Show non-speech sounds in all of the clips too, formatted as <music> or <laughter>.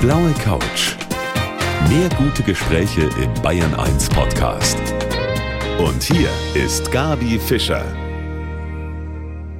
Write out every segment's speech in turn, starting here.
blaue Couch. Mehr gute Gespräche im Bayern 1 Podcast. Und hier ist Gabi Fischer.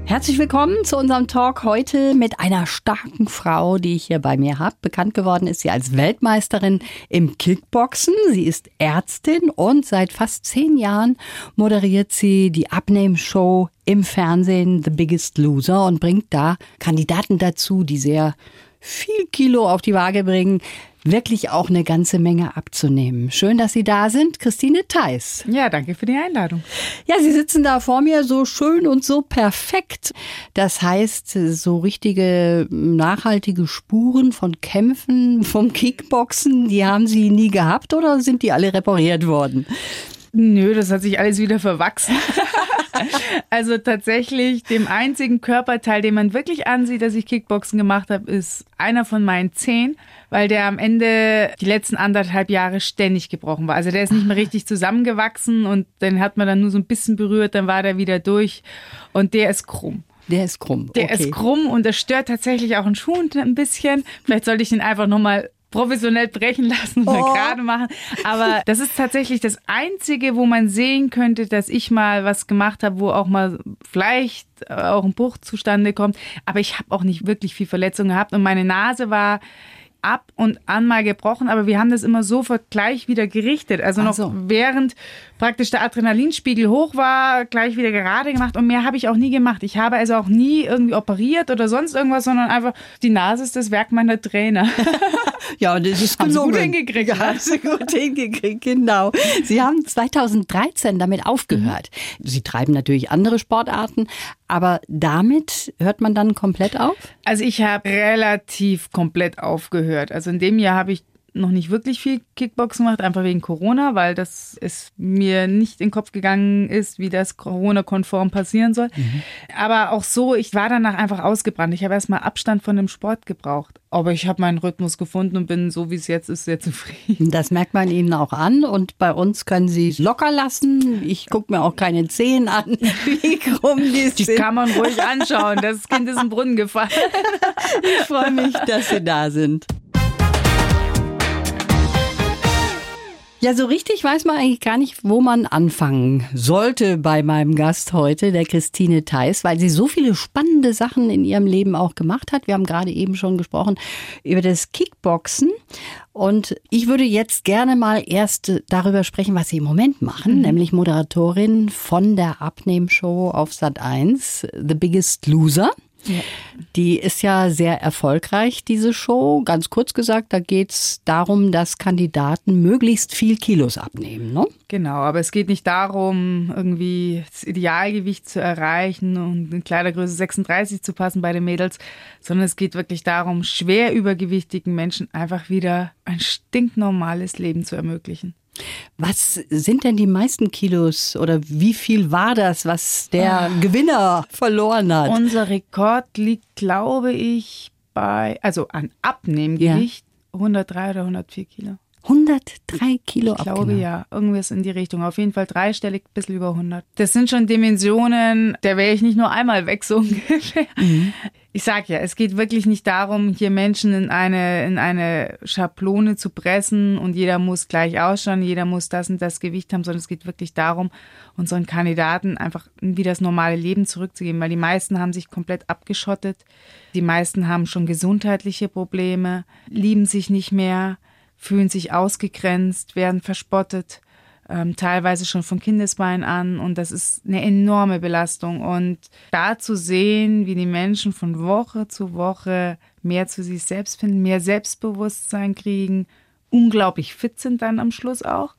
Herzlich willkommen zu unserem Talk heute mit einer starken Frau, die ich hier bei mir habe. Bekannt geworden ist sie als Weltmeisterin im Kickboxen. Sie ist Ärztin und seit fast zehn Jahren moderiert sie die Abnehmshow im Fernsehen The Biggest Loser und bringt da Kandidaten dazu, die sehr viel Kilo auf die Waage bringen, wirklich auch eine ganze Menge abzunehmen. Schön, dass Sie da sind, Christine Theis. Ja, danke für die Einladung. Ja, Sie sitzen da vor mir so schön und so perfekt. Das heißt, so richtige nachhaltige Spuren von Kämpfen, vom Kickboxen, die haben Sie nie gehabt oder sind die alle repariert worden? Nö, das hat sich alles wieder verwachsen. <laughs> also tatsächlich, dem einzigen Körperteil, den man wirklich ansieht, dass ich Kickboxen gemacht habe, ist einer von meinen zehn, weil der am Ende die letzten anderthalb Jahre ständig gebrochen war. Also der ist nicht mehr richtig zusammengewachsen und den hat man dann nur so ein bisschen berührt, dann war der wieder durch und der ist krumm. Der ist krumm. Der ist krumm und das stört tatsächlich auch einen Schuh ein bisschen. Vielleicht sollte ich ihn einfach nochmal professionell brechen lassen oder oh. gerade machen. Aber das ist tatsächlich das Einzige, wo man sehen könnte, dass ich mal was gemacht habe, wo auch mal vielleicht auch ein Bruch zustande kommt. Aber ich habe auch nicht wirklich viel Verletzung gehabt und meine Nase war ab und an mal gebrochen, aber wir haben das immer sofort gleich wieder gerichtet. Also noch so. während praktisch der Adrenalinspiegel hoch war, gleich wieder gerade gemacht und mehr habe ich auch nie gemacht. Ich habe also auch nie irgendwie operiert oder sonst irgendwas, sondern einfach die Nase ist das Werk meiner Trainer. <laughs> ja, und das ist haben gut hingekriegt. Ja, haben Sie gut <laughs> hingekriegt, genau. Sie haben 2013 damit aufgehört. Sie treiben natürlich andere Sportarten, aber damit hört man dann komplett auf? Also ich habe relativ komplett aufgehört. Also in dem Jahr habe ich noch nicht wirklich viel Kickboxen gemacht, einfach wegen Corona, weil das es mir nicht in den Kopf gegangen ist, wie das Corona-konform passieren soll. Mhm. Aber auch so, ich war danach einfach ausgebrannt. Ich habe erstmal Abstand von dem Sport gebraucht. Aber ich habe meinen Rhythmus gefunden und bin so, wie es jetzt ist, sehr zufrieden. Das merkt man Ihnen auch an. Und bei uns können Sie es locker lassen. Ich gucke mir auch keine Zehen an, <laughs> wie krumm die, die sind. kann man ruhig anschauen. Das Kind ist im Brunnen gefallen. Ich freue mich, dass Sie da sind. Ja, so richtig weiß man eigentlich gar nicht, wo man anfangen sollte bei meinem Gast heute, der Christine Theis, weil sie so viele spannende Sachen in ihrem Leben auch gemacht hat. Wir haben gerade eben schon gesprochen über das Kickboxen. Und ich würde jetzt gerne mal erst darüber sprechen, was Sie im Moment machen, mhm. nämlich Moderatorin von der Abnehmshow auf Sat 1, The Biggest Loser. Ja. Die ist ja sehr erfolgreich, diese Show. Ganz kurz gesagt, da geht es darum, dass Kandidaten möglichst viel Kilos abnehmen. Ne? Genau, aber es geht nicht darum, irgendwie das Idealgewicht zu erreichen und in Kleidergröße 36 zu passen bei den Mädels, sondern es geht wirklich darum, schwer übergewichtigen Menschen einfach wieder ein stinknormales Leben zu ermöglichen. Was sind denn die meisten Kilos oder wie viel war das, was der oh. Gewinner verloren hat? Unser Rekord liegt, glaube ich, bei, also an Abnehmgewicht, ja. 103 oder 104 Kilo. 103 Kilo Ich glaube ja, irgendwas in die Richtung. Auf jeden Fall dreistellig, ein bisschen über 100. Das sind schon Dimensionen, der wäre ich nicht nur einmal weg, so <laughs> ungefähr. Mhm. Ich sag ja, es geht wirklich nicht darum, hier Menschen in eine, in eine Schablone zu pressen und jeder muss gleich ausschauen, jeder muss das und das Gewicht haben, sondern es geht wirklich darum, unseren Kandidaten einfach wieder das normale Leben zurückzugeben, weil die meisten haben sich komplett abgeschottet. Die meisten haben schon gesundheitliche Probleme, lieben sich nicht mehr fühlen sich ausgegrenzt, werden verspottet, ähm, teilweise schon von Kindesbein an und das ist eine enorme Belastung. Und da zu sehen, wie die Menschen von Woche zu Woche mehr zu sich selbst finden, mehr Selbstbewusstsein kriegen, unglaublich fit sind dann am Schluss auch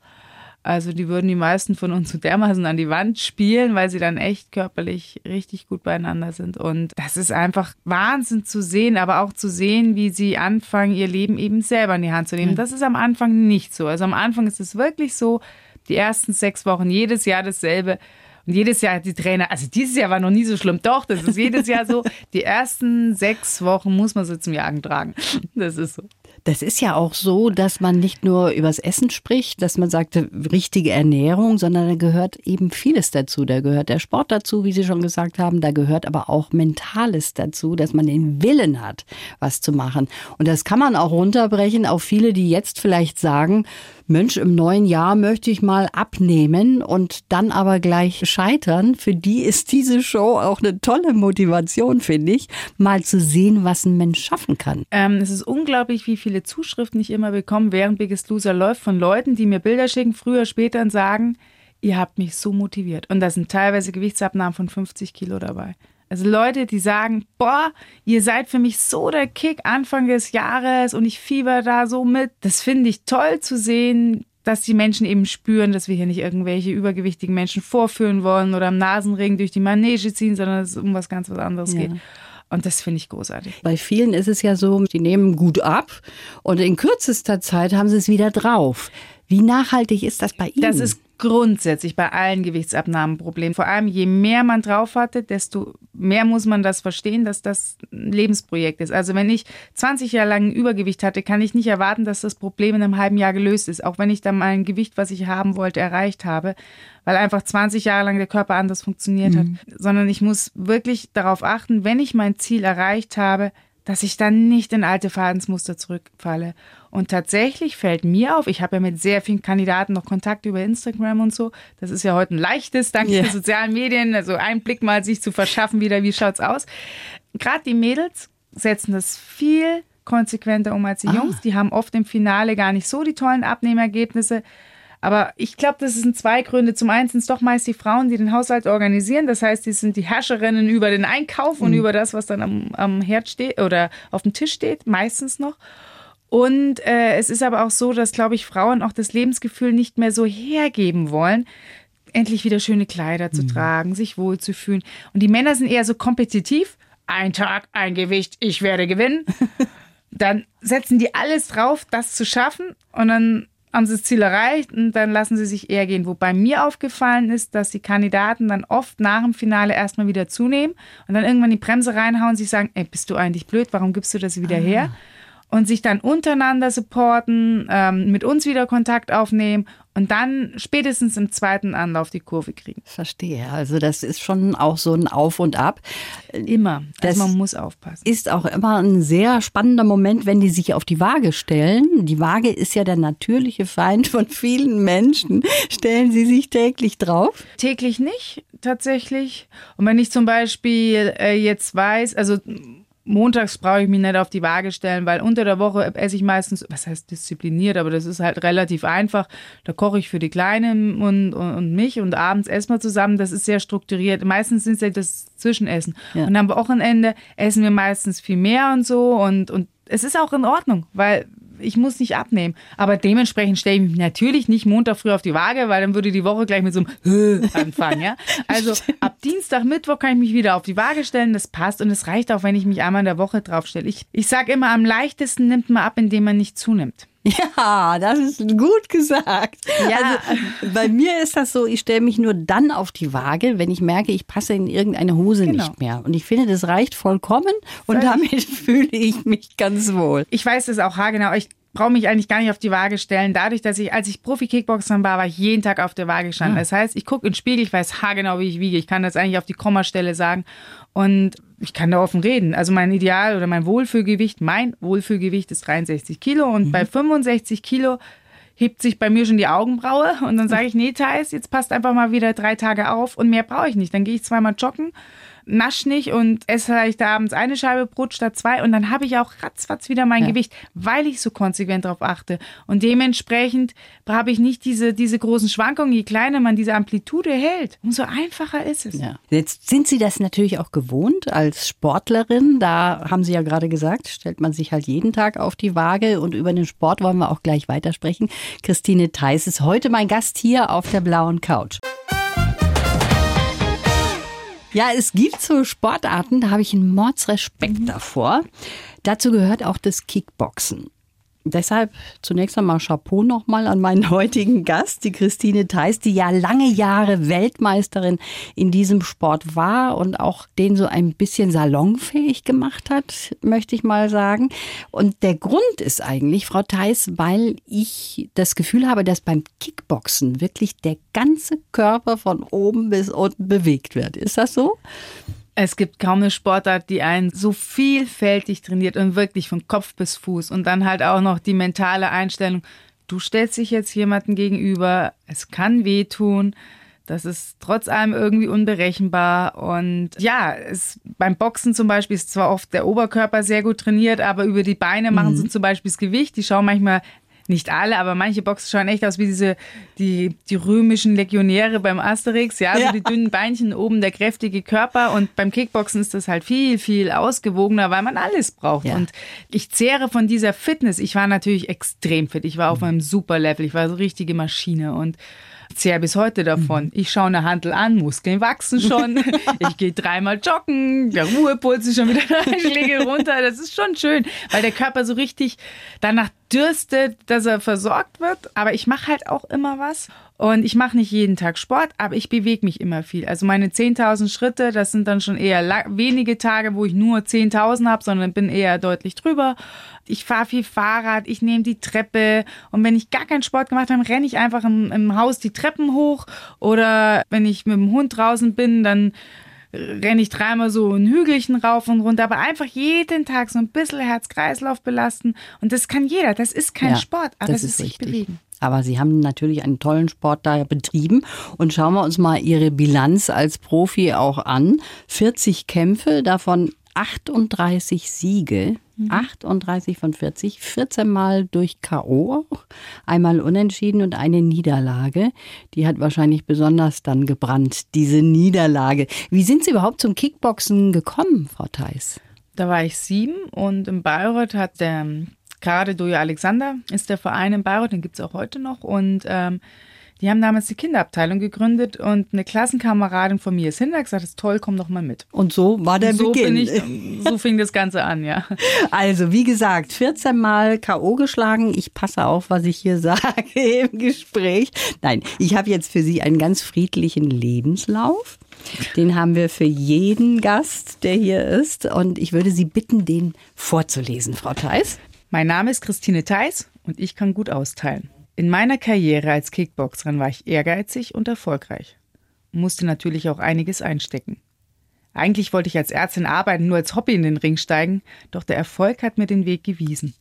also die würden die meisten von uns so <laughs> dermaßen an die Wand spielen, weil sie dann echt körperlich richtig gut beieinander sind. Und das ist einfach Wahnsinn zu sehen, aber auch zu sehen, wie sie anfangen, ihr Leben eben selber in die Hand zu nehmen. Das ist am Anfang nicht so. Also am Anfang ist es wirklich so, die ersten sechs Wochen, jedes Jahr dasselbe. Und jedes Jahr die Trainer, also dieses Jahr war noch nie so schlimm. Doch, das ist jedes Jahr so. Die ersten sechs Wochen muss man sie zum Jagen tragen. Das ist so. Das ist ja auch so, dass man nicht nur übers Essen spricht, dass man sagt, richtige Ernährung, sondern da gehört eben vieles dazu. Da gehört der Sport dazu, wie Sie schon gesagt haben. Da gehört aber auch Mentales dazu, dass man den Willen hat, was zu machen. Und das kann man auch runterbrechen auf viele, die jetzt vielleicht sagen, Mensch, im neuen Jahr möchte ich mal abnehmen und dann aber gleich scheitern. Für die ist diese Show auch eine tolle Motivation, finde ich, mal zu sehen, was ein Mensch schaffen kann. Ähm, es ist unglaublich, wie viele Zuschriften ich immer bekomme, während Biggest Loser läuft, von Leuten, die mir Bilder schicken, früher, später und sagen, ihr habt mich so motiviert. Und da sind teilweise Gewichtsabnahmen von 50 Kilo dabei. Also Leute, die sagen, boah, ihr seid für mich so der Kick Anfang des Jahres und ich fieber da so mit. Das finde ich toll zu sehen, dass die Menschen eben spüren, dass wir hier nicht irgendwelche übergewichtigen Menschen vorführen wollen oder am Nasenring durch die Manege ziehen, sondern dass es um was ganz was anderes ja. geht. Und das finde ich großartig. Bei vielen ist es ja so, die nehmen gut ab und in kürzester Zeit haben sie es wieder drauf. Wie nachhaltig ist das bei Ihnen? Das ist grundsätzlich bei allen Gewichtsabnahmen Problem. Vor allem, je mehr man drauf hatte, desto mehr muss man das verstehen, dass das ein Lebensprojekt ist. Also wenn ich 20 Jahre lang Übergewicht hatte, kann ich nicht erwarten, dass das Problem in einem halben Jahr gelöst ist, auch wenn ich dann mal ein Gewicht, was ich haben wollte, erreicht habe, weil einfach 20 Jahre lang der Körper anders funktioniert mhm. hat. Sondern ich muss wirklich darauf achten, wenn ich mein Ziel erreicht habe, dass ich dann nicht in alte Verhaltensmuster zurückfalle. Und tatsächlich fällt mir auf, ich habe ja mit sehr vielen Kandidaten noch Kontakt über Instagram und so. Das ist ja heute ein leichtes, dank yeah. der sozialen Medien, also einen Blick mal sich zu verschaffen, wieder, wie schaut's aus. Gerade die Mädels setzen das viel konsequenter um als die ah. Jungs. Die haben oft im Finale gar nicht so die tollen Abnehmergebnisse. Aber ich glaube, das sind zwei Gründe. Zum einen sind es doch meist die Frauen, die den Haushalt organisieren. Das heißt, die sind die Herrscherinnen über den Einkauf mhm. und über das, was dann am, am Herd steht oder auf dem Tisch steht, meistens noch. Und äh, es ist aber auch so, dass, glaube ich, Frauen auch das Lebensgefühl nicht mehr so hergeben wollen, endlich wieder schöne Kleider zu mhm. tragen, sich wohlzufühlen. Und die Männer sind eher so kompetitiv. Ein Tag, ein Gewicht, ich werde gewinnen. <laughs> dann setzen die alles drauf, das zu schaffen. Und dann haben sie das Ziel erreicht und dann lassen sie sich eher gehen. Wobei mir aufgefallen ist, dass die Kandidaten dann oft nach dem Finale erstmal wieder zunehmen und dann irgendwann die Bremse reinhauen und sich sagen, ey, bist du eigentlich blöd, warum gibst du das wieder ah. her? Und sich dann untereinander supporten, ähm, mit uns wieder Kontakt aufnehmen und dann spätestens im zweiten Anlauf die Kurve kriegen. Verstehe. Also das ist schon auch so ein Auf und Ab. Immer. Das also man muss aufpassen. Ist auch immer ein sehr spannender Moment, wenn die sich auf die Waage stellen. Die Waage ist ja der natürliche Feind von vielen Menschen. Stellen Sie sich täglich drauf? Täglich nicht, tatsächlich. Und wenn ich zum Beispiel äh, jetzt weiß, also montags brauche ich mich nicht auf die Waage stellen, weil unter der Woche esse ich meistens, was heißt diszipliniert, aber das ist halt relativ einfach. Da koche ich für die Kleinen und, und, und mich und abends essen wir zusammen. Das ist sehr strukturiert. Meistens sind es ja das Zwischenessen. Ja. Und am Wochenende essen wir meistens viel mehr und so und, und es ist auch in Ordnung, weil ich muss nicht abnehmen. Aber dementsprechend stelle ich mich natürlich nicht Montag früh auf die Waage, weil dann würde die Woche gleich mit so einem anfangen. Ja? <laughs> Also ab Dienstag, Mittwoch kann ich mich wieder auf die Waage stellen. Das passt und es reicht auch, wenn ich mich einmal in der Woche draufstelle. Ich, ich sage immer, am leichtesten nimmt man ab, indem man nicht zunimmt. Ja, das ist gut gesagt. Ja. Also, bei mir ist das so, ich stelle mich nur dann auf die Waage, wenn ich merke, ich passe in irgendeine Hose genau. nicht mehr. Und ich finde, das reicht vollkommen und damit <laughs> fühle ich mich ganz wohl. Ich weiß das auch haargenau. Ich brauche mich eigentlich gar nicht auf die Waage stellen. Dadurch, dass ich, als ich Profi-Kickboxerin war, war ich jeden Tag auf der Waage gestanden. Ja. Das heißt, ich gucke in den Spiegel, ich weiß haargenau, wie ich wiege. Ich kann das eigentlich auf die Kommastelle sagen. Und ich kann da offen reden. Also mein Ideal oder mein Wohlfühlgewicht, mein Wohlfühlgewicht ist 63 Kilo und mhm. bei 65 Kilo hebt sich bei mir schon die Augenbraue und dann <laughs> sage ich, nee, Thais, jetzt passt einfach mal wieder drei Tage auf und mehr brauche ich nicht. Dann gehe ich zweimal joggen nasch nicht und esse vielleicht abends eine Scheibe Brot statt zwei und dann habe ich auch ratzfatz wieder mein ja. Gewicht, weil ich so konsequent darauf achte. Und dementsprechend habe ich nicht diese, diese großen Schwankungen. Je kleiner man diese Amplitude hält, umso einfacher ist es. Ja. Jetzt sind Sie das natürlich auch gewohnt als Sportlerin. Da haben Sie ja gerade gesagt, stellt man sich halt jeden Tag auf die Waage und über den Sport wollen wir auch gleich weitersprechen. Christine Theis ist heute mein Gast hier auf der blauen Couch. Ja, es gibt so Sportarten, da habe ich einen Mordsrespekt davor. Dazu gehört auch das Kickboxen. Deshalb zunächst einmal Chapeau nochmal an meinen <laughs> heutigen Gast, die Christine Theis, die ja lange Jahre Weltmeisterin in diesem Sport war und auch den so ein bisschen salonfähig gemacht hat, möchte ich mal sagen. Und der Grund ist eigentlich, Frau Theis, weil ich das Gefühl habe, dass beim Kickboxen wirklich der ganze Körper von oben bis unten bewegt wird. Ist das so? Es gibt kaum eine Sportart, die einen so vielfältig trainiert und wirklich von Kopf bis Fuß und dann halt auch noch die mentale Einstellung. Du stellst dich jetzt jemanden gegenüber, es kann wehtun, das ist trotz allem irgendwie unberechenbar. Und ja, es, beim Boxen zum Beispiel ist zwar oft der Oberkörper sehr gut trainiert, aber über die Beine machen sie mhm. zum Beispiel das Gewicht. Die schauen manchmal nicht alle, aber manche Boxen schauen echt aus wie diese, die, die römischen Legionäre beim Asterix, ja, ja. so die dünnen Beinchen, oben der kräftige Körper und beim Kickboxen ist das halt viel, viel ausgewogener, weil man alles braucht. Ja. Und ich zehre von dieser Fitness. Ich war natürlich extrem fit. Ich war auf einem super Level. Ich war so richtige Maschine und zehre bis heute davon. Mhm. Ich schaue eine Handel an, Muskeln wachsen schon. <laughs> ich gehe dreimal joggen, der Ruhepuls ist schon wieder drei Schläge runter. Das ist schon schön, weil der Körper so richtig danach dürstet, dass er versorgt wird. Aber ich mache halt auch immer was. Und ich mache nicht jeden Tag Sport, aber ich bewege mich immer viel. Also meine 10.000 Schritte, das sind dann schon eher wenige Tage, wo ich nur 10.000 habe, sondern bin eher deutlich drüber. Ich fahre viel Fahrrad, ich nehme die Treppe. Und wenn ich gar keinen Sport gemacht habe, renne ich einfach im, im Haus die Treppen hoch. Oder wenn ich mit dem Hund draußen bin, dann renne ich dreimal so ein Hügelchen rauf und runter, aber einfach jeden Tag so ein bisschen Herz-Kreislauf belasten. Und das kann jeder. Das ist kein ja, Sport, aber es ist, ist sich bewegen. Aber Sie haben natürlich einen tollen Sport da betrieben. Und schauen wir uns mal Ihre Bilanz als Profi auch an. 40 Kämpfe, davon 38 Siege. 38 mhm. von 40, 14 Mal durch K.O., einmal unentschieden und eine Niederlage. Die hat wahrscheinlich besonders dann gebrannt, diese Niederlage. Wie sind Sie überhaupt zum Kickboxen gekommen, Frau Theis? Da war ich sieben und in Bayreuth hat der Karade Doja Alexander, ist der Verein in Bayreuth, den gibt es auch heute noch und ähm, die haben damals die Kinderabteilung gegründet und eine Klassenkameradin von mir ist hinter gesagt, das ist toll, komm doch mal mit. Und so war der so Beginn. Ich, <laughs> so fing das Ganze an, ja. Also, wie gesagt, 14 Mal K.O. geschlagen. Ich passe auf, was ich hier <laughs> sage im Gespräch. Nein, ich habe jetzt für Sie einen ganz friedlichen Lebenslauf. Den haben wir für jeden Gast, der hier ist. Und ich würde Sie bitten, den vorzulesen, Frau Theis. Mein Name ist Christine Theis und ich kann gut austeilen. In meiner Karriere als Kickboxerin war ich ehrgeizig und erfolgreich und musste natürlich auch einiges einstecken. Eigentlich wollte ich als Ärztin arbeiten, nur als Hobby in den Ring steigen, doch der Erfolg hat mir den Weg gewiesen.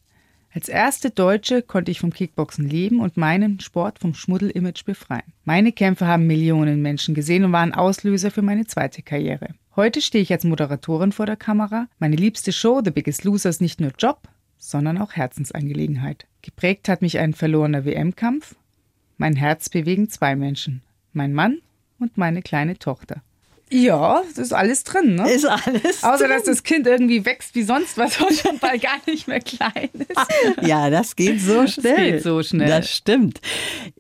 Als erste Deutsche konnte ich vom Kickboxen leben und meinen Sport vom Schmuddel-Image befreien. Meine Kämpfe haben Millionen Menschen gesehen und waren Auslöser für meine zweite Karriere. Heute stehe ich als Moderatorin vor der Kamera. Meine liebste Show, The Biggest Loser, ist nicht nur Job, sondern auch Herzensangelegenheit. Geprägt hat mich ein verlorener WM-Kampf. Mein Herz bewegen zwei Menschen. Mein Mann und meine kleine Tochter. Ja, das ist alles drin, ne? Ist alles. Außer, drin. dass das Kind irgendwie wächst wie sonst was <laughs> und schon bald gar nicht mehr klein ist. Ja, das geht so schnell. Das geht so schnell. Das stimmt.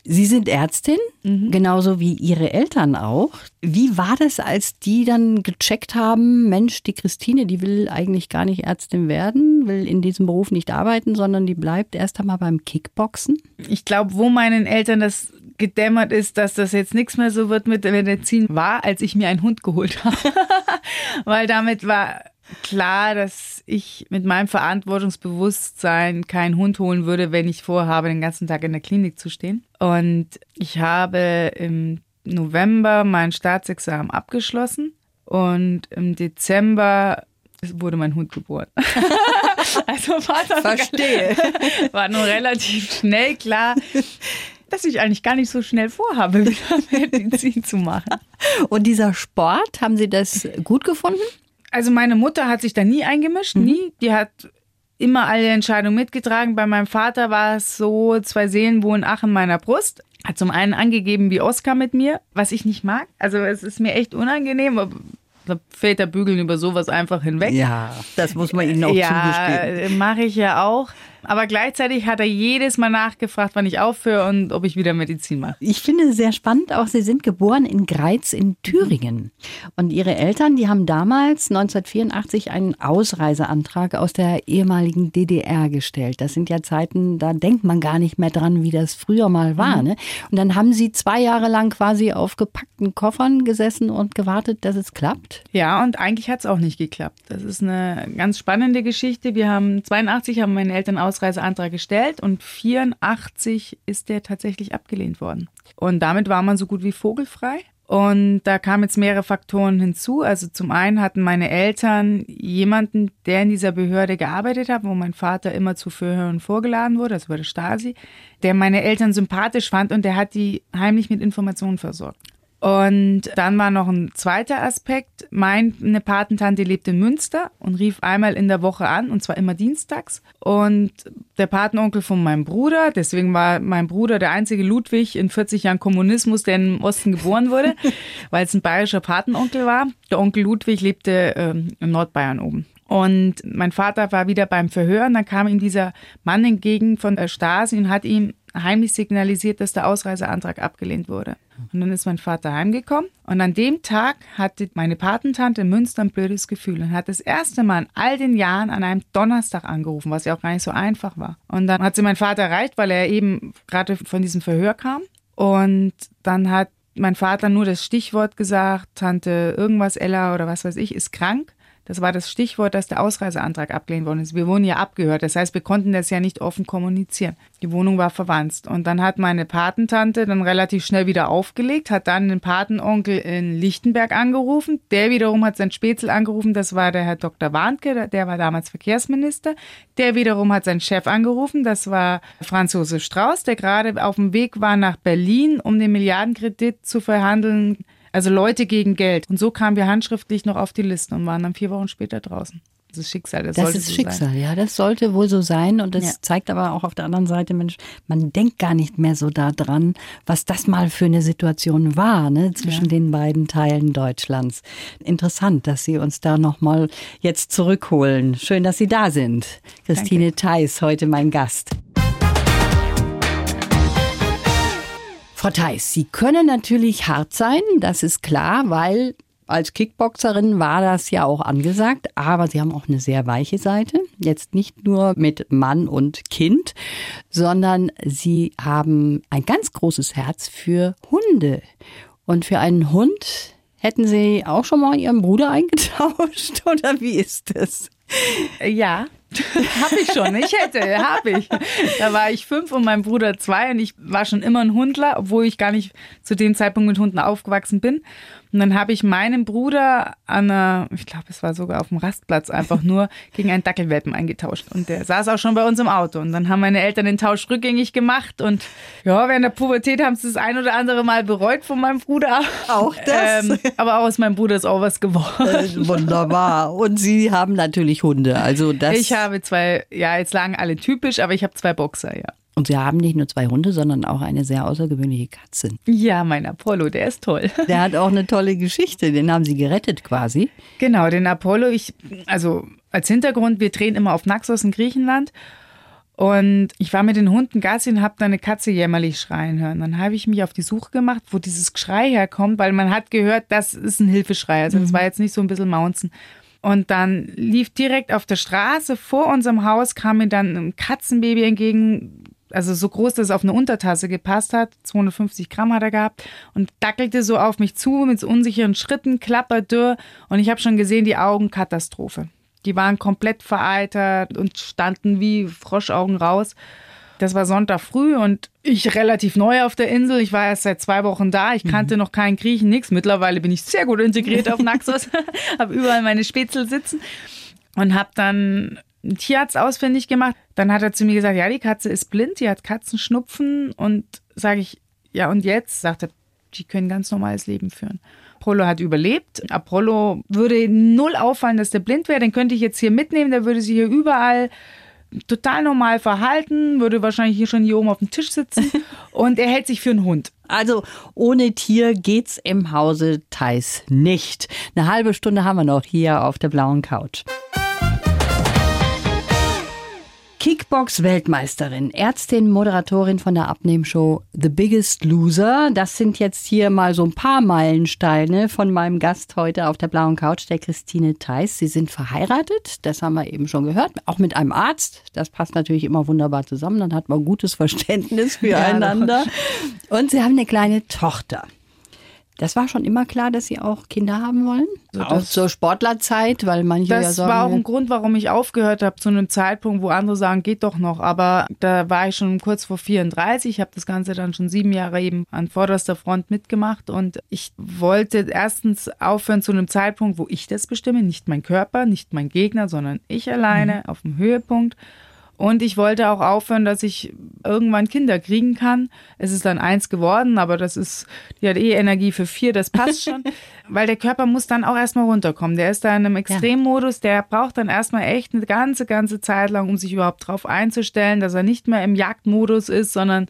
Sie sind Ärztin, mhm. genauso wie Ihre Eltern auch. Wie war das, als die dann gecheckt haben, Mensch, die Christine, die will eigentlich gar nicht Ärztin werden, will in diesem Beruf nicht arbeiten, sondern die bleibt erst einmal beim Kickboxen? Ich glaube, wo meinen Eltern das gedämmert ist, dass das jetzt nichts mehr so wird mit Medizin, war, als ich mir einen Hund geholt habe. <laughs> Weil damit war klar, dass ich mit meinem Verantwortungsbewusstsein keinen Hund holen würde, wenn ich vorhabe, den ganzen Tag in der Klinik zu stehen. Und ich habe im November mein Staatsexamen abgeschlossen und im Dezember wurde mein Hund geboren. <laughs> also war das Verstehe. <laughs> War nur relativ schnell klar, dass ich eigentlich gar nicht so schnell vorhabe, <laughs> wieder Medizin zu machen. Und dieser Sport, haben Sie das gut gefunden? Also meine Mutter hat sich da nie eingemischt, mhm. nie. Die hat immer alle Entscheidungen mitgetragen. Bei meinem Vater war es so, zwei Seelen wohnen ach in meiner Brust. Hat zum einen angegeben wie Oscar mit mir, was ich nicht mag. Also es ist mir echt unangenehm. Väter bügeln über sowas einfach hinweg. Ja, das muss man ihnen auch ja, zugestehen. mache ich ja auch. Aber gleichzeitig hat er jedes Mal nachgefragt, wann ich aufhöre und ob ich wieder Medizin mache. Ich finde es sehr spannend, auch Sie sind geboren in Greiz in Thüringen. Und Ihre Eltern, die haben damals 1984 einen Ausreiseantrag aus der ehemaligen DDR gestellt. Das sind ja Zeiten, da denkt man gar nicht mehr dran, wie das früher mal war. Mhm. Ne? Und dann haben Sie zwei Jahre lang quasi auf gepackten Koffern gesessen und gewartet, dass es klappt? Ja, und eigentlich hat es auch nicht geklappt. Das ist eine ganz spannende Geschichte. Wir haben 82 haben meine Eltern Ausreiseantrag gestellt und 84 ist der tatsächlich abgelehnt worden. Und damit war man so gut wie vogelfrei. Und da kamen jetzt mehrere Faktoren hinzu. Also zum einen hatten meine Eltern jemanden, der in dieser Behörde gearbeitet hat, wo mein Vater immer zu Verhören vorgeladen wurde, also bei der Stasi, der meine Eltern sympathisch fand und der hat die heimlich mit Informationen versorgt. Und dann war noch ein zweiter Aspekt. Meine Patentante lebt in Münster und rief einmal in der Woche an, und zwar immer dienstags. Und der Patenonkel von meinem Bruder, deswegen war mein Bruder der einzige Ludwig in 40 Jahren Kommunismus, der im Osten geboren wurde, <laughs> weil es ein bayerischer Patenonkel war. Der Onkel Ludwig lebte ähm, in Nordbayern oben. Und mein Vater war wieder beim Verhör und dann kam ihm dieser Mann entgegen von der Stasi und hat ihm heimlich signalisiert, dass der Ausreiseantrag abgelehnt wurde. Und dann ist mein Vater heimgekommen und an dem Tag hatte meine Patentante in Münster ein blödes Gefühl und hat das erste Mal in all den Jahren an einem Donnerstag angerufen, was ja auch gar nicht so einfach war. Und dann hat sie meinen Vater erreicht, weil er eben gerade von diesem Verhör kam. Und dann hat mein Vater nur das Stichwort gesagt, Tante irgendwas, Ella oder was weiß ich, ist krank. Das war das Stichwort, dass der Ausreiseantrag abgelehnt worden ist. Wir wurden ja abgehört. Das heißt, wir konnten das ja nicht offen kommunizieren. Die Wohnung war verwandt. Und dann hat meine Patentante dann relativ schnell wieder aufgelegt, hat dann den Patenonkel in Lichtenberg angerufen. Der wiederum hat sein Spätzl angerufen. Das war der Herr Dr. Warnke, der war damals Verkehrsminister. Der wiederum hat seinen Chef angerufen. Das war Franz Josef Strauß, der gerade auf dem Weg war nach Berlin, um den Milliardenkredit zu verhandeln also Leute gegen Geld. Und so kamen wir handschriftlich noch auf die Liste und waren dann vier Wochen später draußen. Das ist Schicksal. Das, das ist so Schicksal, sein. ja. Das sollte wohl so sein. Und das ja. zeigt aber auch auf der anderen Seite, Mensch, man denkt gar nicht mehr so daran, was das mal für eine Situation war, ne, zwischen ja. den beiden Teilen Deutschlands. Interessant, dass Sie uns da nochmal jetzt zurückholen. Schön, dass Sie da sind. Christine Danke. Theis, heute mein Gast. Frau Theis, Sie können natürlich hart sein, das ist klar, weil als Kickboxerin war das ja auch angesagt, aber Sie haben auch eine sehr weiche Seite. Jetzt nicht nur mit Mann und Kind, sondern Sie haben ein ganz großes Herz für Hunde. Und für einen Hund hätten Sie auch schon mal Ihren Bruder <laughs> eingetauscht oder wie ist das? Ja, <laughs> hab ich schon. Ich hätte, hab ich. Da war ich fünf und mein Bruder zwei und ich war schon immer ein Hundler, obwohl ich gar nicht zu dem Zeitpunkt mit Hunden aufgewachsen bin. Und dann habe ich meinen Bruder an einer, ich glaube, es war sogar auf dem Rastplatz, einfach nur gegen einen Dackelwelpen eingetauscht. Und der saß auch schon bei uns im Auto. Und dann haben meine Eltern den Tausch rückgängig gemacht. Und ja, während der Pubertät haben sie das ein oder andere Mal bereut von meinem Bruder. Auch das? Ähm, aber aus meinem Bruder ist auch was geworden. Äh, wunderbar. Und Sie haben natürlich Hunde. Also das. Ich habe zwei, ja, jetzt lagen alle typisch, aber ich habe zwei Boxer, ja. Und Sie haben nicht nur zwei Hunde, sondern auch eine sehr außergewöhnliche Katze. Ja, mein Apollo, der ist toll. <laughs> Der hat auch eine tolle Geschichte. Den haben Sie gerettet quasi. Genau, den Apollo. Ich, also als Hintergrund, wir drehen immer auf Naxos in Griechenland. Und ich war mit den Hunden Gassi und habe da eine Katze jämmerlich schreien hören. Dann habe ich mich auf die Suche gemacht, wo dieses Geschrei herkommt, weil man hat gehört, das ist ein Hilfeschrei. Also das mhm. war jetzt nicht so ein bisschen Maunzen. Und dann lief direkt auf der Straße vor unserem Haus, kam mir dann ein Katzenbaby entgegen, also so groß, dass es auf eine Untertasse gepasst hat. 250 Gramm hat er gehabt und dackelte so auf mich zu mit so unsicheren Schritten, klapperdürr. Und ich habe schon gesehen, die Augen Katastrophe. Die waren komplett vereitert und standen wie Froschaugen raus. Das war Sonntag früh und ich relativ neu auf der Insel. Ich war erst seit zwei Wochen da. Ich kannte mhm. noch keinen Griechen, nichts. Mittlerweile bin ich sehr gut integriert auf <laughs> Naxos. <laughs> habe überall meine Spätzle sitzen und habe dann einen Tierarzt ausfindig gemacht. Dann hat er zu mir gesagt, ja, die Katze ist blind, die hat Katzenschnupfen. Und sage ich, ja, und jetzt? Sagt er, die können ganz normales Leben führen. Apollo hat überlebt. Apollo würde null auffallen, dass der blind wäre. Den könnte ich jetzt hier mitnehmen. Der würde sich hier überall total normal verhalten, würde wahrscheinlich hier schon hier oben auf dem Tisch sitzen. <laughs> und er hält sich für einen Hund. Also ohne Tier geht's im Hause Theis nicht. Eine halbe Stunde haben wir noch hier auf der blauen Couch. Kickbox-Weltmeisterin, Ärztin, Moderatorin von der Abnehmshow The Biggest Loser. Das sind jetzt hier mal so ein paar Meilensteine von meinem Gast heute auf der blauen Couch, der Christine Theis. Sie sind verheiratet, das haben wir eben schon gehört, auch mit einem Arzt. Das passt natürlich immer wunderbar zusammen, dann hat man gutes Verständnis <laughs> füreinander. Ja, Und sie haben eine kleine Tochter. Das war schon immer klar, dass Sie auch Kinder haben wollen? So auch zur Sportlerzeit, weil manche das ja sagen. Das war auch ein Grund, warum ich aufgehört habe, zu einem Zeitpunkt, wo andere sagen, geht doch noch. Aber da war ich schon kurz vor 34. Ich habe das Ganze dann schon sieben Jahre eben an vorderster Front mitgemacht. Und ich wollte erstens aufhören zu einem Zeitpunkt, wo ich das bestimme. Nicht mein Körper, nicht mein Gegner, sondern ich alleine mhm. auf dem Höhepunkt. Und ich wollte auch aufhören, dass ich irgendwann Kinder kriegen kann. Es ist dann eins geworden, aber das ist, die hat eh Energie für vier, das passt <laughs> schon. Weil der Körper muss dann auch erstmal runterkommen. Der ist da in einem Extremmodus, der braucht dann erstmal echt eine ganze, ganze Zeit lang, um sich überhaupt drauf einzustellen, dass er nicht mehr im Jagdmodus ist, sondern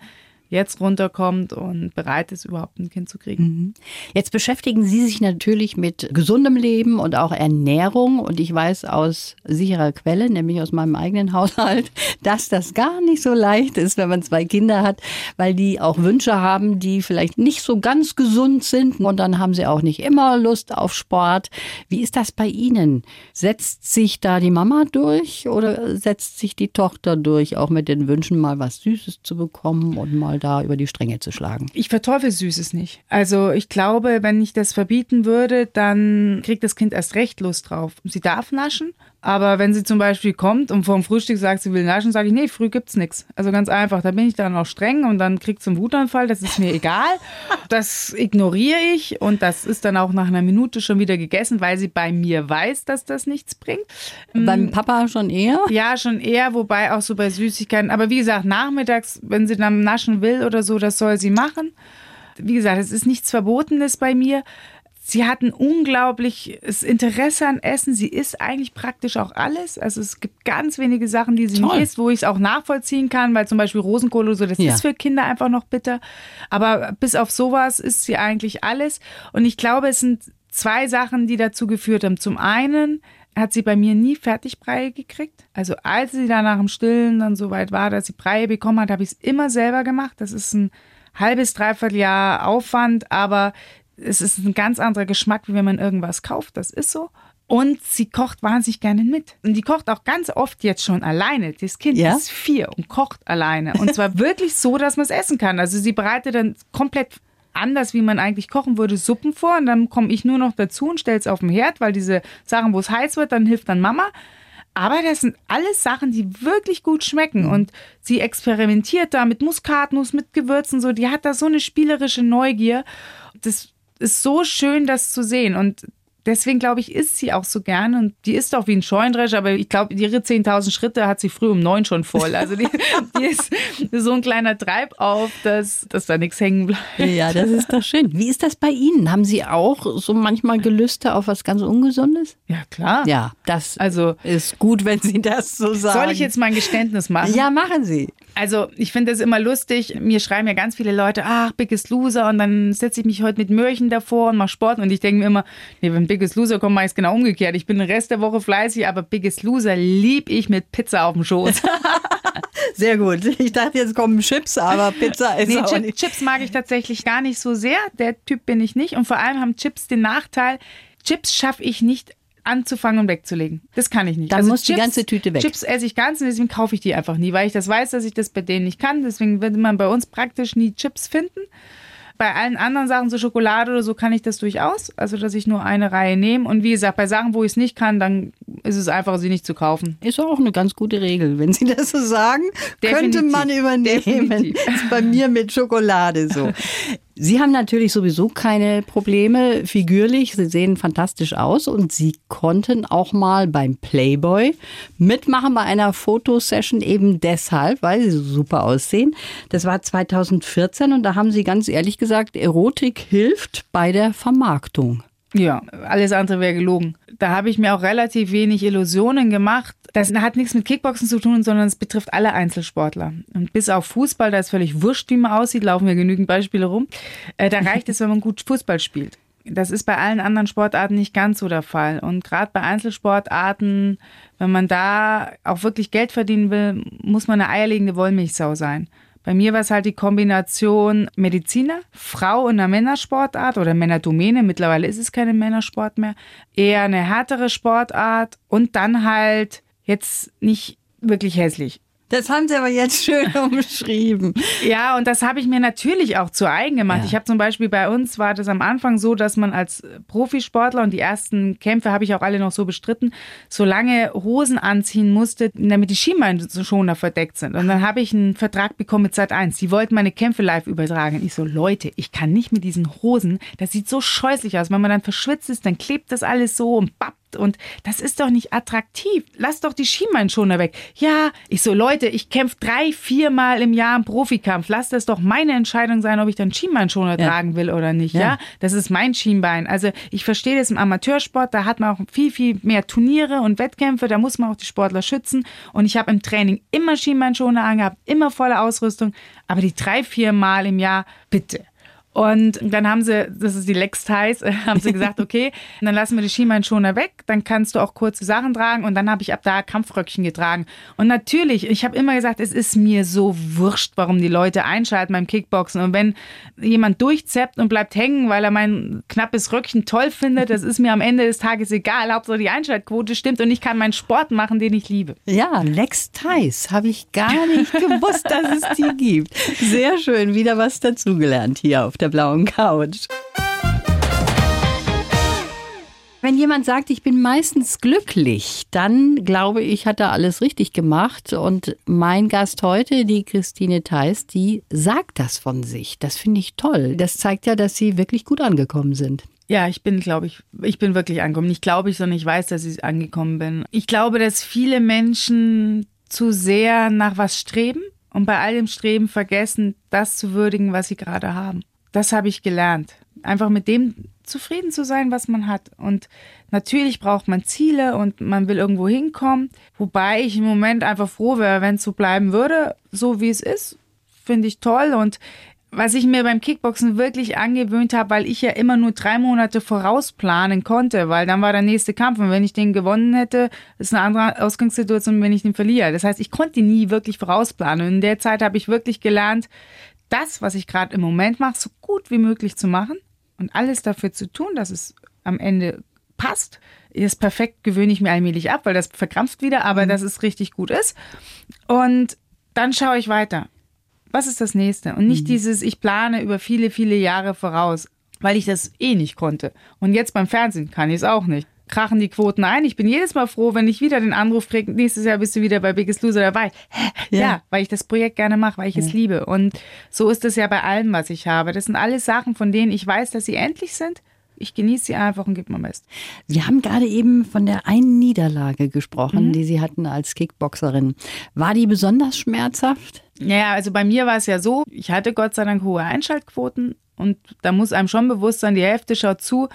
jetzt runterkommt und bereit ist, überhaupt ein Kind zu kriegen. Mhm. Jetzt beschäftigen Sie sich natürlich mit gesundem Leben und auch Ernährung. Und ich weiß aus sicherer Quelle, nämlich aus meinem eigenen <laughs> Haushalt, dass das gar nicht so leicht ist, wenn man zwei Kinder hat, weil die auch Wünsche haben, die vielleicht nicht so ganz gesund sind. Und dann haben sie auch nicht immer Lust auf Sport. Wie ist das bei Ihnen? Setzt sich da die Mama durch oder setzt sich die Tochter durch, auch mit den Wünschen, mal was Süßes zu bekommen und mal da über die Stränge zu schlagen. Ich verteufel Süßes nicht. Also ich glaube, wenn ich das verbieten würde, dann kriegt das Kind erst recht Lust drauf. Sie darf naschen, aber wenn sie zum Beispiel kommt und vorm Frühstück sagt, sie will naschen, sage ich, nee, früh gibt's nichts. Also ganz einfach. Da bin ich dann auch streng und dann kriegt sie einen Wutanfall. Das ist mir <laughs> egal. Das ignoriere ich und das ist dann auch nach einer Minute schon wieder gegessen, weil sie bei mir weiß, dass das nichts bringt. Beim mm. Papa schon eher? Ja, schon eher, wobei auch so bei Süßigkeiten. Aber wie gesagt, nachmittags, wenn sie dann naschen will oder so, das soll sie machen. Wie gesagt, es ist nichts Verbotenes bei mir. Sie hat ein unglaubliches Interesse an Essen. Sie isst eigentlich praktisch auch alles. Also es gibt ganz wenige Sachen, die sie Toll. nicht isst, wo ich es auch nachvollziehen kann, weil zum Beispiel Rosenkohl oder so, das ja. ist für Kinder einfach noch bitter. Aber bis auf sowas isst sie eigentlich alles. Und ich glaube, es sind zwei Sachen, die dazu geführt haben. Zum einen hat sie bei mir nie Fertigbrei gekriegt. Also als sie dann nach dem Stillen dann so weit war, dass sie Brei bekommen hat, habe ich es immer selber gemacht. Das ist ein halbes, dreiviertel Jahr Aufwand, aber es ist ein ganz anderer Geschmack, wie wenn man irgendwas kauft. Das ist so. Und sie kocht wahnsinnig gerne mit. Und die kocht auch ganz oft jetzt schon alleine. Das Kind ja? ist vier und kocht alleine. Und zwar <laughs> wirklich so, dass man es essen kann. Also sie bereitet dann komplett anders, wie man eigentlich kochen würde, Suppen vor. Und dann komme ich nur noch dazu und stelle es auf den Herd, weil diese Sachen, wo es heiß wird, dann hilft dann Mama. Aber das sind alles Sachen, die wirklich gut schmecken. Mhm. Und sie experimentiert da mit Muskatnuss, mit Gewürzen, so. Die hat da so eine spielerische Neugier. Das ist so schön, das zu sehen. Und deswegen glaube ich, isst sie auch so gern und die isst auch wie ein Scheunendrescher, aber ich glaube, ihre 10.000 Schritte hat sie früh um neun schon voll. Also die, <laughs> die ist so ein kleiner Treibauf, dass, dass da nichts hängen bleibt. Ja, das ist doch schön. Wie ist das bei Ihnen? Haben Sie auch so manchmal Gelüste auf was ganz Ungesundes? Ja, klar. Ja, das also, ist gut, wenn Sie das so sagen. Soll ich jetzt mein Geständnis machen? Ja, machen Sie. Also ich finde das immer lustig. Mir schreiben ja ganz viele Leute, ach, Biggest Loser und dann setze ich mich heute mit Möhrchen davor und mache Sport und ich denke mir immer, nee, wenn Biggest Loser ich es genau umgekehrt. Ich bin den Rest der Woche fleißig, aber Biggest Loser lieb ich mit Pizza auf dem Schoß. <laughs> Sehr gut. Ich dachte, jetzt kommen Chips, aber Pizza ist nee, auch Chip, nicht. Chips mag ich tatsächlich gar nicht so sehr. Der Typ bin ich nicht und vor allem haben Chips den Nachteil, Chips schaffe ich nicht anzufangen und wegzulegen. Das kann ich nicht. Dann also muss Chips, die ganze Tüte weg. Chips esse ich ganz und deswegen kaufe ich die einfach nie, weil ich das weiß, dass ich das bei denen nicht kann. Deswegen würde man bei uns praktisch nie Chips finden. Bei allen anderen Sachen, so Schokolade oder so, kann ich das durchaus. Also, dass ich nur eine Reihe nehme. Und wie gesagt, bei Sachen, wo ich es nicht kann, dann ist es einfacher, sie nicht zu kaufen. Ist auch eine ganz gute Regel. Wenn Sie das so sagen, Definitiv. könnte man übernehmen. Definitiv. <laughs> ist bei mir mit Schokolade so. <laughs> Sie haben natürlich sowieso keine Probleme figürlich. Sie sehen fantastisch aus und Sie konnten auch mal beim Playboy mitmachen bei einer Fotosession eben deshalb, weil Sie so super aussehen. Das war 2014 und da haben Sie ganz ehrlich gesagt, Erotik hilft bei der Vermarktung. Ja, alles andere wäre gelogen. Da habe ich mir auch relativ wenig Illusionen gemacht. Das hat nichts mit Kickboxen zu tun, sondern es betrifft alle Einzelsportler. Und bis auf Fußball, da ist völlig wurscht, wie man aussieht, laufen wir genügend Beispiele rum. Äh, da reicht es, wenn man gut Fußball spielt. Das ist bei allen anderen Sportarten nicht ganz so der Fall. Und gerade bei Einzelsportarten, wenn man da auch wirklich Geld verdienen will, muss man eine eierlegende Wollmilchsau sein. Bei mir war es halt die Kombination Mediziner, Frau in einer Männersportart oder Männerdomäne. Mittlerweile ist es keine Männersport mehr. Eher eine härtere Sportart und dann halt jetzt nicht wirklich hässlich. Das haben Sie aber jetzt schön <laughs> umschrieben. Ja, und das habe ich mir natürlich auch zu eigen gemacht. Ja. Ich habe zum Beispiel bei uns war das am Anfang so, dass man als Profisportler und die ersten Kämpfe habe ich auch alle noch so bestritten, so lange Hosen anziehen musste, damit die Schienbeinschoner verdeckt sind. Und dann habe ich einen Vertrag bekommen mit Sat 1. Die wollten meine Kämpfe live übertragen. Ich so, Leute, ich kann nicht mit diesen Hosen, das sieht so scheußlich aus. Wenn man dann verschwitzt ist, dann klebt das alles so und bapp und das ist doch nicht attraktiv. Lass doch die Schienbeinschoner weg. Ja, ich so, Leute, ich kämpfe drei, viermal im Jahr im Profikampf. Lass das doch meine Entscheidung sein, ob ich dann Schienbeinschoner ja. tragen will oder nicht. Ja. ja. das ist mein Schienbein. Also ich verstehe das im Amateursport. Da hat man auch viel, viel mehr Turniere und Wettkämpfe. Da muss man auch die Sportler schützen. Und ich habe im Training immer Schienbeinschoner angehabt, immer volle Ausrüstung. Aber die drei, vier Mal im Jahr, bitte. Und dann haben sie, das ist die Lex Ties, <laughs> haben sie gesagt, <laughs> okay, dann lassen wir die Schienbeinschoner weg, dann kannst du auch kurze Sachen tragen und dann habe ich ab da Kampfröckchen getragen. Und natürlich, ich habe immer gesagt, es ist mir so wurscht, warum die Leute einschalten beim Kickboxen. Und wenn jemand durchzeppt und bleibt hängen, weil er mein knappes Röckchen toll findet, das ist mir am Ende des Tages egal. Hauptsache die Einschaltquote stimmt und ich kann meinen Sport machen, den ich liebe. Ja, Lex Ties habe ich gar nicht gewusst, dass es die gibt. Sehr schön, wieder was dazugelernt hier auf der blauen Couch. Wenn jemand sagt, ich bin meistens glücklich, dann glaube ich, hat er alles richtig gemacht. Und mein Gast heute, die Christine Theis, die sagt das von sich. Das finde ich toll. Das zeigt ja, dass Sie wirklich gut angekommen sind. Ja, ich bin, glaube ich, ich bin wirklich angekommen. Nicht glaube ich, sondern ich weiß, dass ich angekommen bin. Ich glaube, dass viele Menschen zu sehr nach was streben und bei all dem Streben vergessen, das zu würdigen, was sie gerade haben. Das habe ich gelernt. Einfach mit dem zufrieden zu sein, was man hat. Und natürlich braucht man Ziele und man will irgendwo hinkommen. Wobei ich im Moment einfach froh wäre, wenn es so bleiben würde, so wie es ist. Finde ich toll. Und was ich mir beim Kickboxen wirklich angewöhnt habe, weil ich ja immer nur drei Monate vorausplanen konnte, weil dann war der nächste Kampf und wenn ich den gewonnen hätte, ist eine andere Ausgangssituation, wenn ich den verliere. Das heißt, ich konnte nie wirklich vorausplanen. Und in der Zeit habe ich wirklich gelernt, das, was ich gerade im Moment mache, so gut wie möglich zu machen und alles dafür zu tun, dass es am Ende passt. Ist perfekt gewöhne ich mir allmählich ab, weil das verkrampft wieder, aber mhm. dass es richtig gut ist. Und dann schaue ich weiter. Was ist das nächste? Und nicht mhm. dieses, ich plane über viele, viele Jahre voraus, weil ich das eh nicht konnte. Und jetzt beim Fernsehen kann ich es auch nicht krachen die Quoten ein. Ich bin jedes Mal froh, wenn ich wieder den Anruf kriege, nächstes Jahr bist du wieder bei Biggest Loser dabei. Ja, ja weil ich das Projekt gerne mache, weil ich ja. es liebe. Und so ist es ja bei allem, was ich habe. Das sind alles Sachen, von denen ich weiß, dass sie endlich sind. Ich genieße sie einfach und gebe mir Mist. Sie haben gerade eben von der einen Niederlage gesprochen, mhm. die Sie hatten als Kickboxerin. War die besonders schmerzhaft? Ja, also bei mir war es ja so, ich hatte Gott sei Dank hohe Einschaltquoten und da muss einem schon bewusst sein, die Hälfte schaut zu,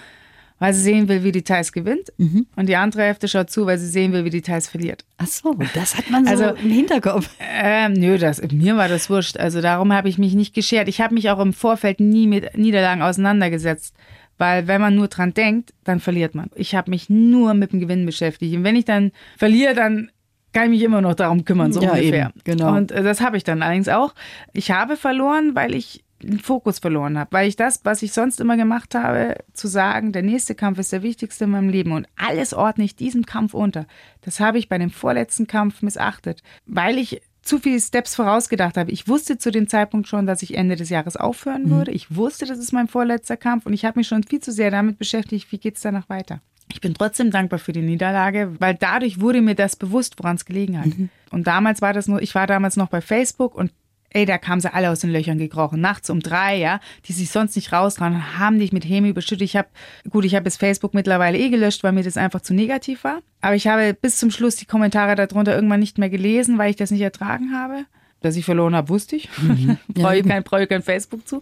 weil sie sehen will, wie die Thais gewinnt. Mhm. Und die andere Hälfte schaut zu, weil sie sehen will, wie die Thais verliert. Ach so, das hat man so also, im Hinterkopf. Ähm, nö, das, mir war das wurscht. Also darum habe ich mich nicht geschert. Ich habe mich auch im Vorfeld nie mit Niederlagen auseinandergesetzt. Weil wenn man nur dran denkt, dann verliert man. Ich habe mich nur mit dem Gewinn beschäftigt. Und wenn ich dann verliere, dann kann ich mich immer noch darum kümmern, so ja, ungefähr. Eben, genau. Und äh, das habe ich dann allerdings auch. Ich habe verloren, weil ich den Fokus verloren habe, weil ich das, was ich sonst immer gemacht habe, zu sagen, der nächste Kampf ist der wichtigste in meinem Leben und alles ordne ich diesem Kampf unter. Das habe ich bei dem vorletzten Kampf missachtet, weil ich zu viele Steps vorausgedacht habe. Ich wusste zu dem Zeitpunkt schon, dass ich Ende des Jahres aufhören mhm. würde. Ich wusste, das ist mein vorletzter Kampf und ich habe mich schon viel zu sehr damit beschäftigt, wie geht es danach weiter. Ich bin trotzdem dankbar für die Niederlage, weil dadurch wurde mir das bewusst, woran es gelegen hat. Mhm. Und damals war das nur, ich war damals noch bei Facebook und Ey, da kamen sie alle aus den Löchern gekrochen. Nachts um drei, ja, die sich sonst nicht raustrauen, haben dich mit Hemi überschüttet. Ich habe, gut, ich habe das Facebook mittlerweile eh gelöscht, weil mir das einfach zu negativ war. Aber ich habe bis zum Schluss die Kommentare darunter irgendwann nicht mehr gelesen, weil ich das nicht ertragen habe. Dass ich verloren habe, wusste ich. Mhm. <laughs> brauche ich kein, brauche ich kein Facebook zu.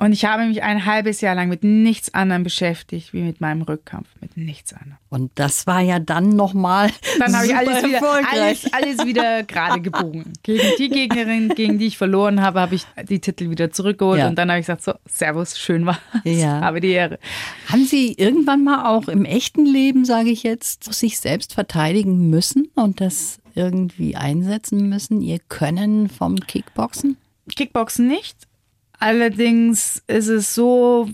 Und ich habe mich ein halbes Jahr lang mit nichts anderem beschäftigt, wie mit meinem Rückkampf, mit nichts anderem. Und das war ja dann nochmal. Dann habe ich alles wieder, alles, alles wieder gerade gebogen. Gegen die Gegnerin, gegen die ich verloren habe, habe ich die Titel wieder zurückgeholt ja. und dann habe ich gesagt, so, Servus, schön war. Ja. <laughs> Habe die Ehre. Haben Sie irgendwann mal auch im echten Leben, sage ich jetzt, sich selbst verteidigen müssen und das irgendwie einsetzen müssen, Ihr Können vom Kickboxen? Kickboxen nicht. Allerdings ist es so,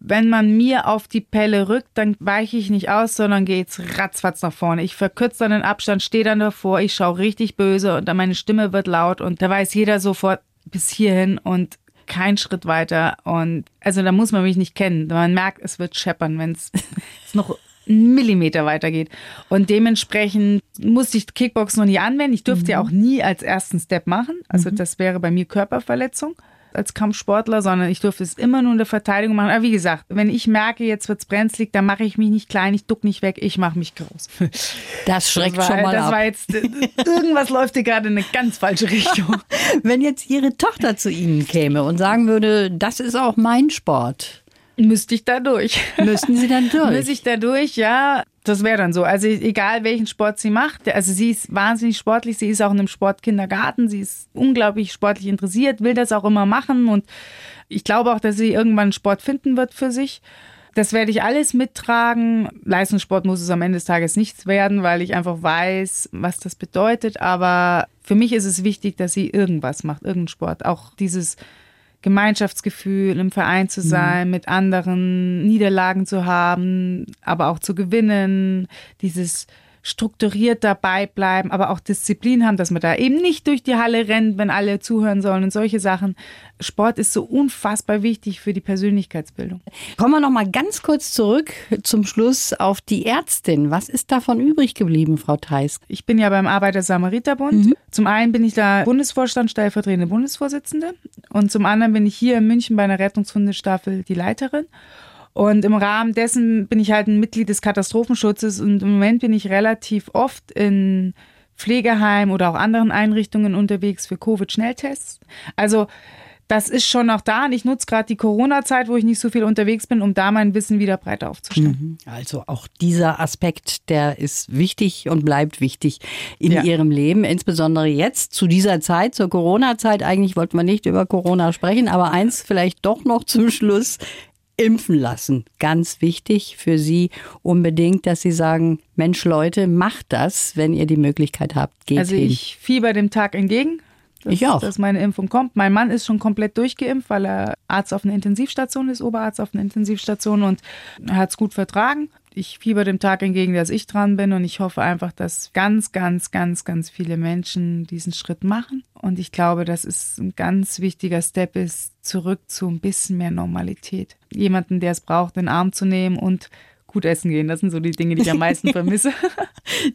wenn man mir auf die Pelle rückt, dann weiche ich nicht aus, sondern gehe jetzt ratzfatz nach vorne. Ich verkürze dann den Abstand, stehe dann davor, ich schaue richtig böse und dann meine Stimme wird laut und da weiß jeder sofort bis hierhin und kein Schritt weiter. Und also da muss man mich nicht kennen. Man merkt, es wird scheppern, wenn es <laughs> noch einen Millimeter weitergeht. Und dementsprechend musste ich Kickbox noch nie anwenden. Ich durfte mhm. ja auch nie als ersten Step machen. Also mhm. das wäre bei mir Körperverletzung als Kampfsportler, sondern ich durfte es immer nur in der Verteidigung machen. Aber wie gesagt, wenn ich merke, jetzt wird es brenzlig, dann mache ich mich nicht klein, ich duck nicht weg, ich mache mich groß. Das schreckt das war, schon mal das ab. War jetzt, irgendwas läuft hier gerade in eine ganz falsche Richtung. <laughs> wenn jetzt Ihre Tochter zu Ihnen käme und sagen würde, das ist auch mein Sport. Müsste ich da durch. Müssten Sie dann <laughs> durch? Müsste ich da durch, ja. Das wäre dann so. Also egal welchen Sport sie macht. Also sie ist wahnsinnig sportlich. Sie ist auch in einem Sportkindergarten. Sie ist unglaublich sportlich interessiert, will das auch immer machen. Und ich glaube auch, dass sie irgendwann Sport finden wird für sich. Das werde ich alles mittragen. Leistungssport muss es am Ende des Tages nichts werden, weil ich einfach weiß, was das bedeutet. Aber für mich ist es wichtig, dass sie irgendwas macht, irgendeinen Sport. Auch dieses Gemeinschaftsgefühl, im Verein zu mhm. sein, mhm. mit anderen Niederlagen zu haben, aber auch zu gewinnen, dieses strukturiert dabei bleiben, aber auch Disziplin haben, dass man da eben nicht durch die Halle rennt, wenn alle zuhören sollen und solche Sachen. Sport ist so unfassbar wichtig für die Persönlichkeitsbildung. Kommen wir noch mal ganz kurz zurück zum Schluss auf die Ärztin. Was ist davon übrig geblieben, Frau Theis? Ich bin ja beim Arbeiter-Samariter-Bund. Mhm. Zum einen bin ich da Bundesvorstand, stellvertretende Bundesvorsitzende und zum anderen bin ich hier in München bei einer Rettungshundestaffel die Leiterin. Und im Rahmen dessen bin ich halt ein Mitglied des Katastrophenschutzes und im Moment bin ich relativ oft in Pflegeheimen oder auch anderen Einrichtungen unterwegs für Covid-Schnelltests. Also das ist schon noch da und ich nutze gerade die Corona-Zeit, wo ich nicht so viel unterwegs bin, um da mein Wissen wieder breiter aufzustellen. Mhm. Also auch dieser Aspekt, der ist wichtig und bleibt wichtig in ja. Ihrem Leben, insbesondere jetzt zu dieser Zeit, zur Corona-Zeit. Eigentlich wollten wir nicht über Corona sprechen, aber eins vielleicht doch noch zum Schluss impfen lassen. Ganz wichtig für Sie unbedingt, dass Sie sagen, Mensch Leute, macht das, wenn ihr die Möglichkeit habt. Geht also hin. ich fieber dem Tag entgegen. Dass, ich auch. Dass meine Impfung kommt. Mein Mann ist schon komplett durchgeimpft, weil er Arzt auf einer Intensivstation ist, Oberarzt auf einer Intensivstation und hat es gut vertragen ich fieber dem Tag entgegen, dass ich dran bin und ich hoffe einfach, dass ganz, ganz, ganz, ganz viele Menschen diesen Schritt machen. Und ich glaube, dass es ein ganz wichtiger Step ist, zurück zu ein bisschen mehr Normalität. Jemanden, der es braucht, den Arm zu nehmen und gut essen gehen. Das sind so die Dinge, die ich am meisten <laughs> vermisse.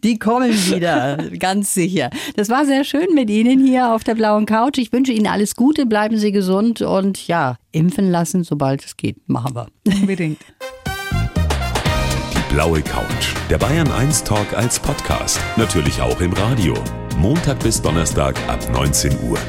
Die kommen wieder, ganz sicher. Das war sehr schön mit Ihnen hier auf der blauen Couch. Ich wünsche Ihnen alles Gute, bleiben Sie gesund und ja, impfen lassen, sobald es geht. Machen wir. Unbedingt <laughs> blaue Couch. Der Bayern 1 Talk als Podcast. Natürlich auch im Radio. Montag bis Donnerstag ab 19 Uhr.